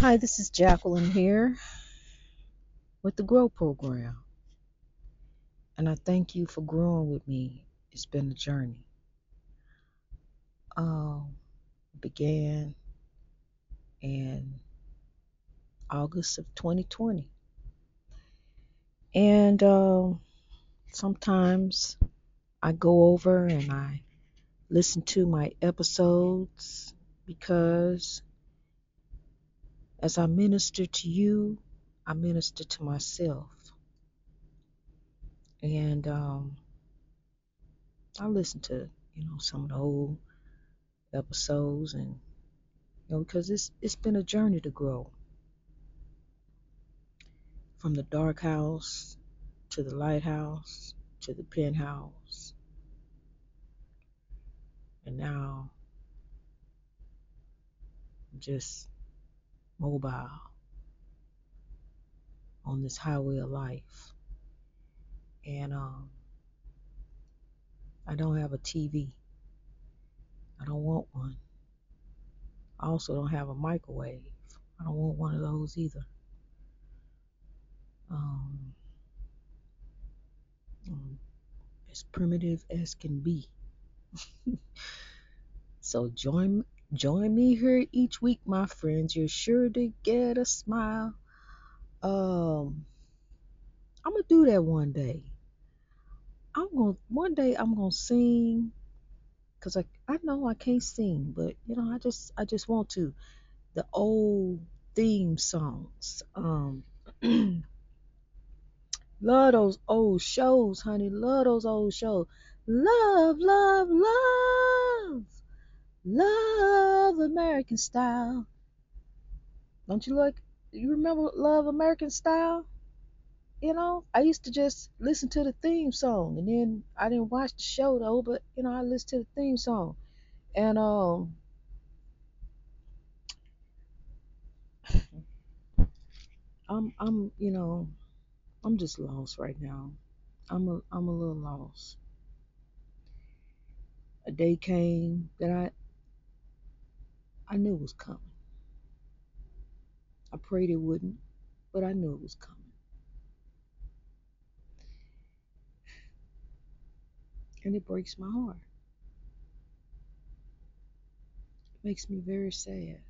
Hi, this is Jacqueline here with the Grow Program. And I thank you for growing with me. It's been a journey. Um, began in August of 2020. And um, sometimes I go over and I listen to my episodes because as I minister to you, I minister to myself. And um, I listen to, you know, some of the old episodes and you know, because it's it's been a journey to grow. From the dark house to the lighthouse to the penthouse. And now I'm just mobile on this highway of life. And um I don't have a TV. I don't want one. I also don't have a microwave. I don't want one of those either. Um, um, as primitive as can be. so join join me here each week, my friends. You're sure to get a smile. Um, I'm gonna do that one day. I'm gonna one day I'm gonna sing because I I know I can't sing, but you know I just I just want to. The old theme songs. Um, love those old shows, honey. Love those old shows. Love, love, love, love American style. Don't you like? You remember Love American Style? You know, I used to just listen to the theme song, and then I didn't watch the show though. But you know, I listened to the theme song, and um, I'm I'm you know, I'm just lost right now. I'm a I'm a little lost. A day came that I I knew it was coming. I prayed it wouldn't, but I knew it was coming. And it breaks my heart. It makes me very sad.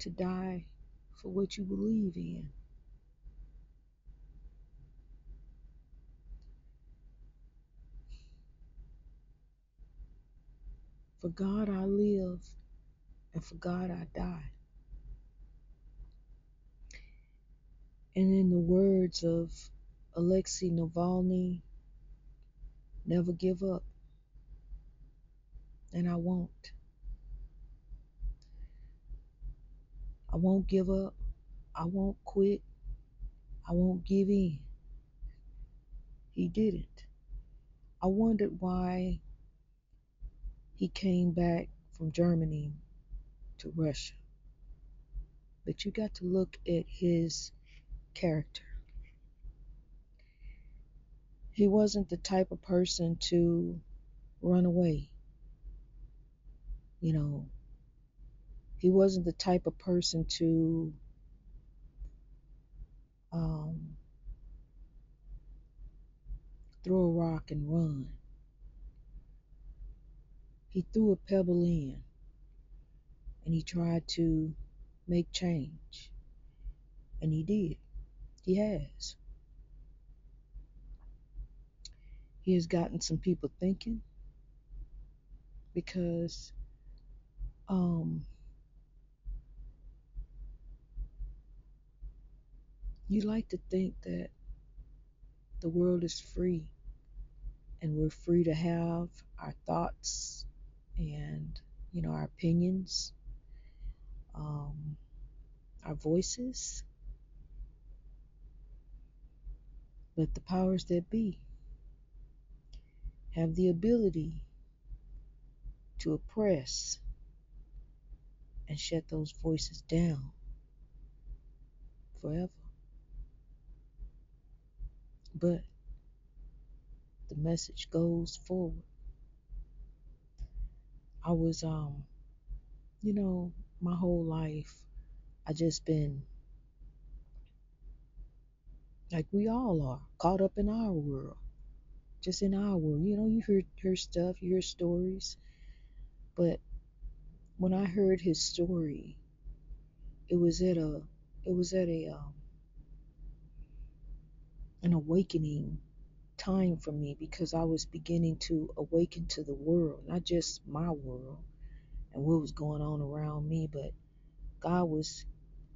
To die for what you believe in. For God I live, and for God I die. And in the words of Alexei Navalny, never give up. And I won't. I won't give up. I won't quit. I won't give in. He didn't. I wondered why he came back from Germany to Russia. But you got to look at his character. He wasn't the type of person to run away. You know, he wasn't the type of person to um, throw a rock and run. He threw a pebble in and he tried to make change. And he did. He has. He has gotten some people thinking because um, you like to think that the world is free and we're free to have our thoughts and you know our opinions um, our voices. But the powers that be have the ability to oppress and shut those voices down forever. But the message goes forward I was, um, you know, my whole life, I just been like we all are, caught up in our world, just in our world. You know, you hear hear stuff, you hear stories, but when I heard his story, it was at a, it was at a, um, an awakening time for me because I was beginning to awaken to the world, not just my world and what was going on around me, but God was,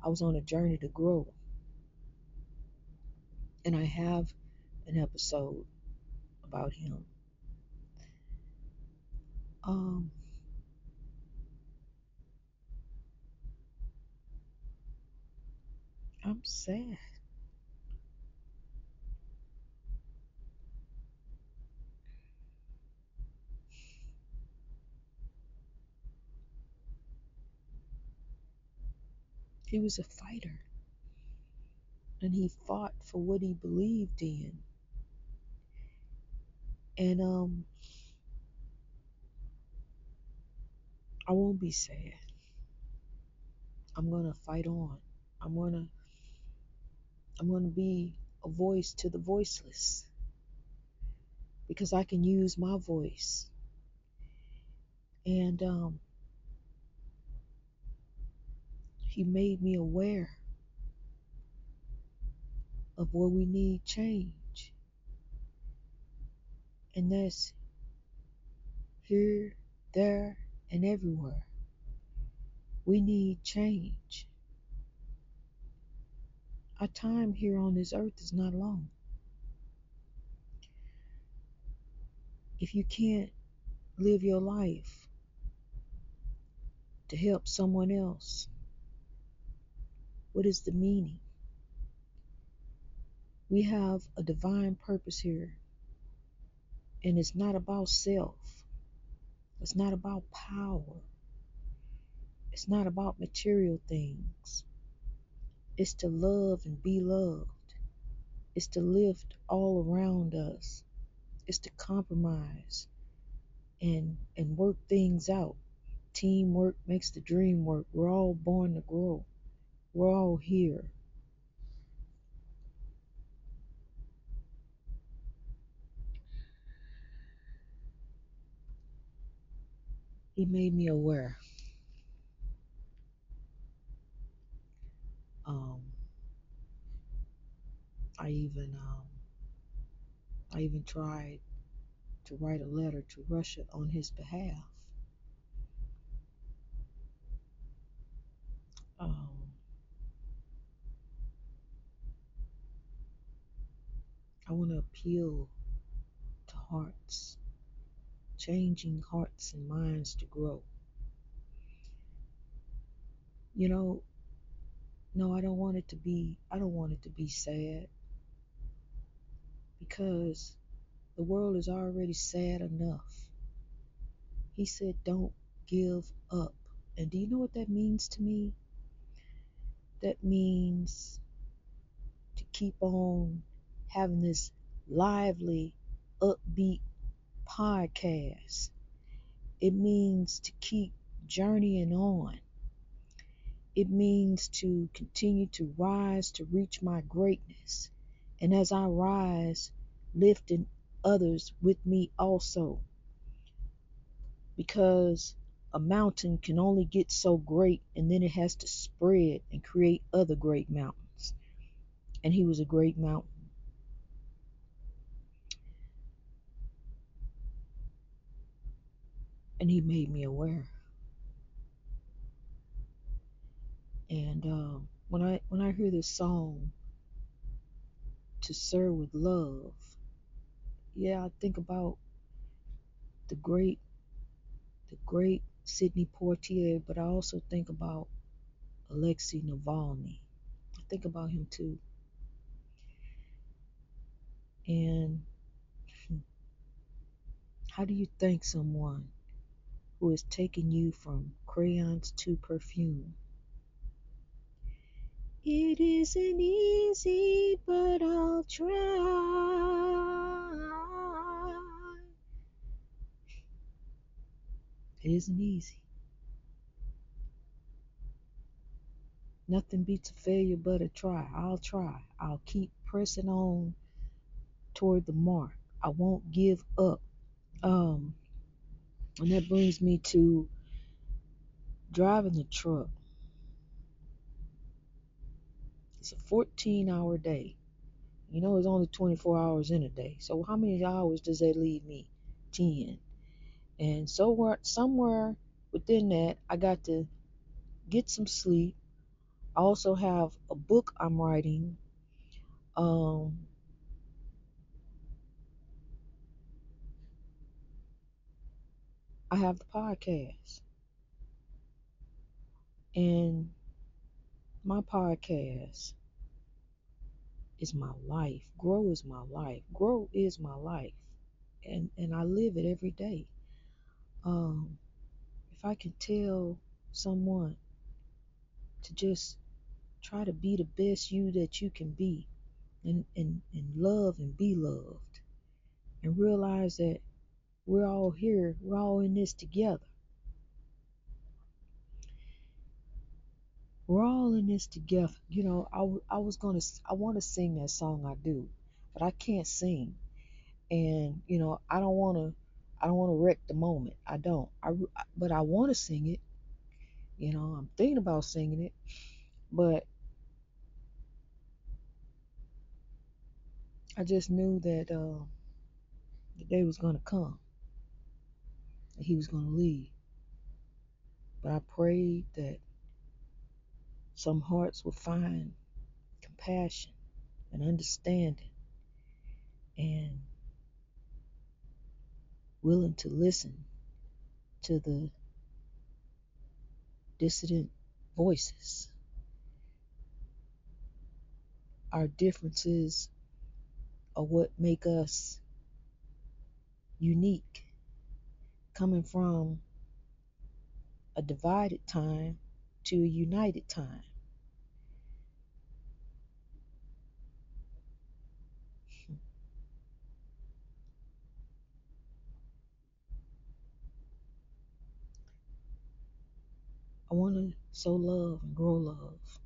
I was on a journey to grow. And I have an episode about him. Um, I'm sad. He was a fighter and he fought for what he believed in. And um I won't be sad. I'm going to fight on. I'm going to I'm going to be a voice to the voiceless because I can use my voice. And um he made me aware of where we need change. And that's here, there, and everywhere. We need change. Our time here on this earth is not long. If you can't live your life to help someone else, what is the meaning? We have a divine purpose here, and it's not about self, it's not about power, it's not about material things. It's to love and be loved. It's to lift all around us. It's to compromise and and work things out. Teamwork makes the dream work. We're all born to grow. We're all here. He made me aware. Um, I even um, I even tried to write a letter to Russia on his behalf. Um, I want to appeal to hearts, changing hearts and minds to grow. You know, no, I don't want it to be, I don't want it to be sad because the world is already sad enough. He said, don't give up. And do you know what that means to me? That means to keep on having this lively, upbeat podcast. It means to keep journeying on. It means to continue to rise to reach my greatness. And as I rise, lifting others with me also. Because a mountain can only get so great and then it has to spread and create other great mountains. And he was a great mountain. And he made me aware. And um, when I when I hear this song, "To Sir with Love," yeah, I think about the great, the great Sidney Poitier, but I also think about Alexei Navalny. I think about him too. And how do you thank someone who has taken you from crayons to perfume? It isn't easy, but I'll try. It isn't easy. Nothing beats a failure but a try. I'll try. I'll keep pressing on toward the mark. I won't give up. Um, and that brings me to driving the truck. It's a 14 hour day. You know, it's only 24 hours in a day. So how many hours does that leave me? 10. And somewhere, somewhere within that, I got to get some sleep. I also have a book I'm writing. Um, I have the podcast. And my podcast is my life. Grow is my life. Grow is my life. And and I live it every day. Um, if I can tell someone to just try to be the best you that you can be and, and, and love and be loved and realize that we're all here, we're all in this together. We're all in this together. You know, I, I was going to, I want to sing that song I do, but I can't sing. And, you know, I don't want to, I don't want to wreck the moment. I don't. I, but I want to sing it. You know, I'm thinking about singing it, but I just knew that uh, the day was going to come, that he was going to leave. But I prayed that some hearts would find compassion and understanding and willing to listen to the dissident voices. Our differences are what make us unique. Coming from a divided time to a united time. I want to sow love and grow love.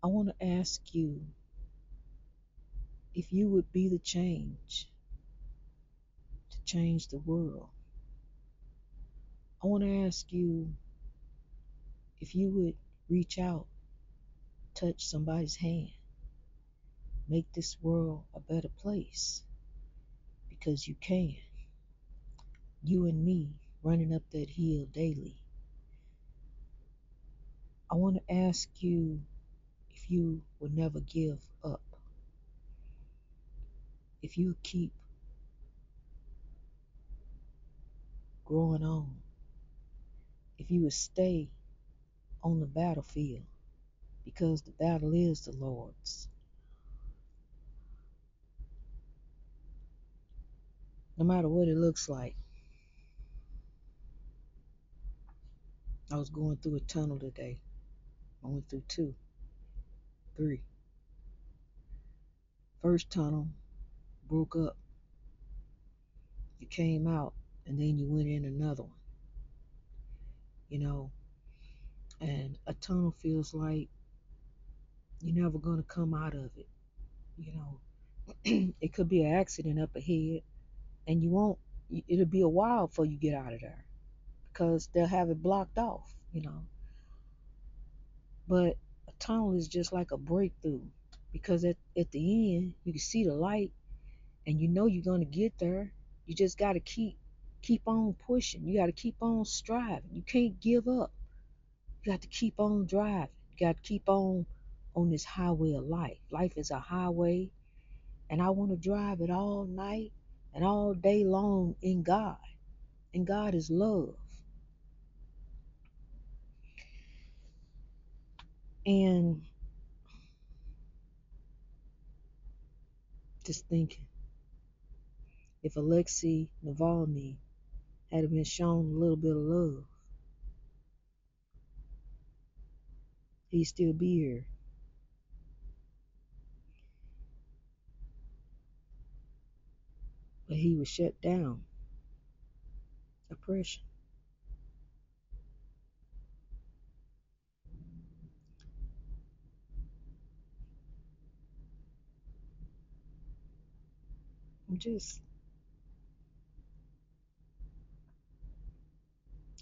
I want to ask you if you would be the change to change the world. I want to ask you if you would reach out, touch somebody's hand, make this world a better place because you can. You and me running up that hill daily. I want to ask you if you will never give up. If you keep growing on. If you would stay on the battlefield because the battle is the Lord's. No matter what it looks like. I was going through a tunnel today. I went through two, three. First tunnel broke up. You came out and then you went in another one. You know, and a tunnel feels like you're never going to come out of it. You know, it could be an accident up ahead and you won't, it'll be a while before you get out of there because they'll have it blocked off, you know. But a tunnel is just like a breakthrough because at, at the end you can see the light and you know you're going to get there. You just got to keep keep on pushing. You got to keep on striving. You can't give up. You got to keep on driving. You got to keep on on this highway of life. Life is a highway and I want to drive it all night and all day long in God. And God is love. And just thinking, if Alexei Navalny had been shown a little bit of love, he'd still be here. But he was shut down. Oppression. I'm just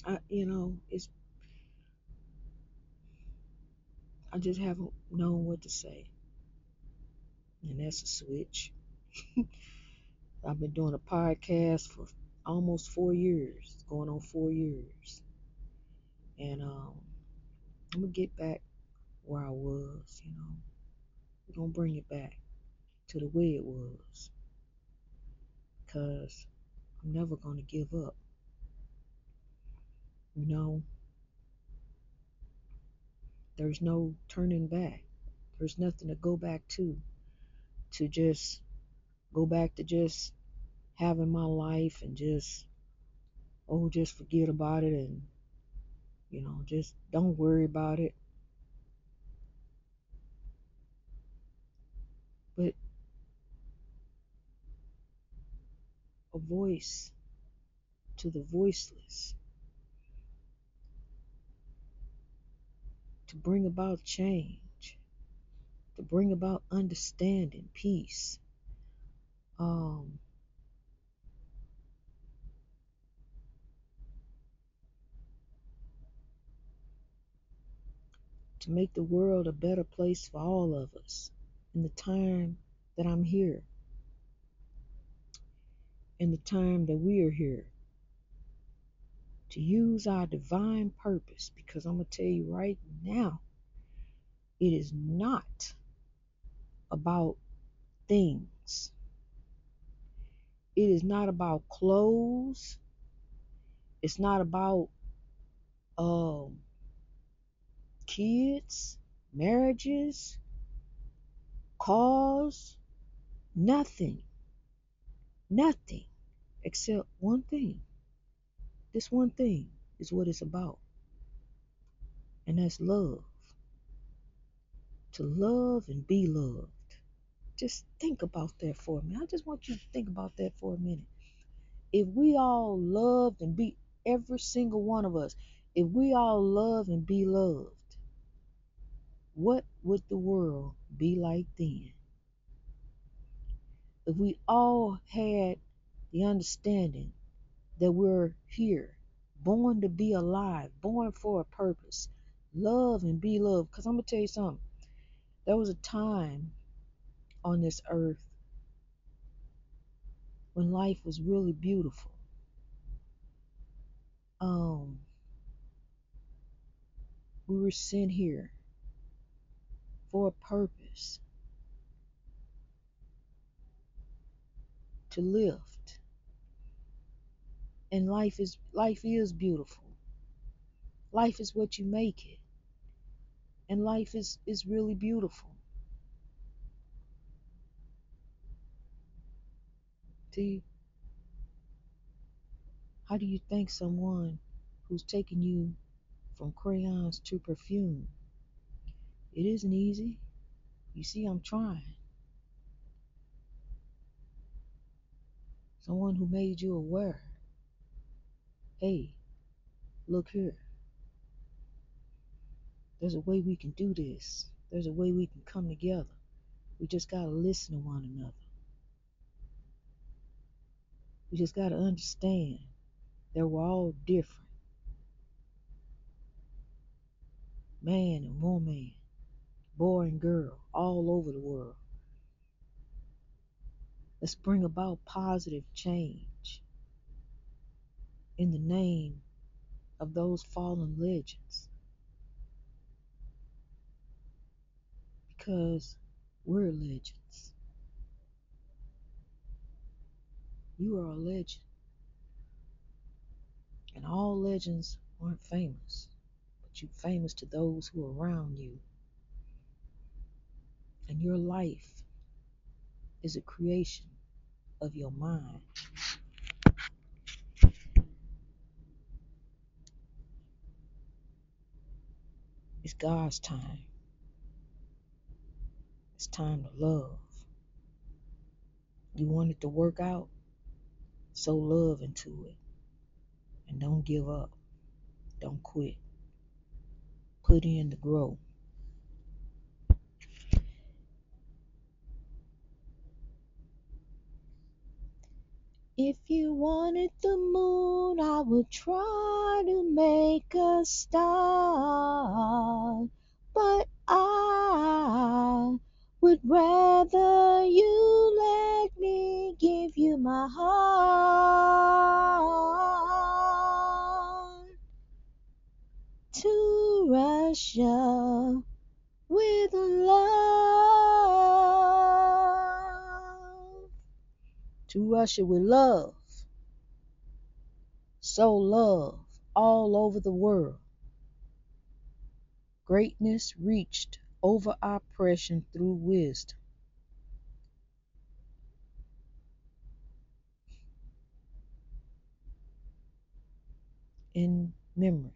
I, you know, it's, I just haven't known what to say. And that's a switch. I've been doing a podcast for almost four years, going on four years. And um, I'm going to get back where I was, you know. Going to bring it back to the way it was. Because I'm never going to give up. You know, there's no turning back. There's nothing to go back to. To just go back to just having my life and just, oh, just forget about it and, you know, just don't worry about it. But a voice to the voiceless to bring about change, to bring about understanding, peace. Um, to make the world a better place for all of us in the time that I'm here, in the time that we are here. To use our divine purpose, because I'm going to tell you right now, it is not about things. It is not about clothes. It's not about um, kids, marriages, cars, nothing. Nothing except one thing. This one thing is what it's about. And that's love. To love and be loved. Just think about that for minute. I just want you to think about that for a minute. If we all loved and be every single one of us, if we all love and be loved, what would the world be like then? If we all had the understanding that we're here, born to be alive, born for a purpose, love and be loved. Because I'm going to tell you something. There was a time on this earth when life was really beautiful. Um, we were sent here for a purpose to lift. And life is life is beautiful. Life is what you make it. And life is, is really beautiful. See, how do you think someone who's taking you from crayons to perfume? It isn't easy. You see, I'm trying. Someone who made you aware. Hey, look here. There's a way we can do this. There's a way we can come together. We just got to listen to one another. We just got to understand that we're all different. Man and woman, boy and girl, all over the world. Let's bring about positive change in the name of those fallen legends. Because we're legends. You are a legend. And all legends aren't famous, but you're famous to those who are around you. And your life is a creation of your mind. It's God's time. It's time to love. You want it to work out? Sow love into it. And don't give up. Don't quit. Put in the grow. If you wanted the moon, I would try to make a start. But I would rather you let me give you my heart to Russia To Russia with love. So love all over the world. Greatness reached over oppression through wisdom. In memory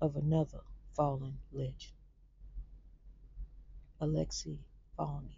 of another fallen legend. Alexei Navalny.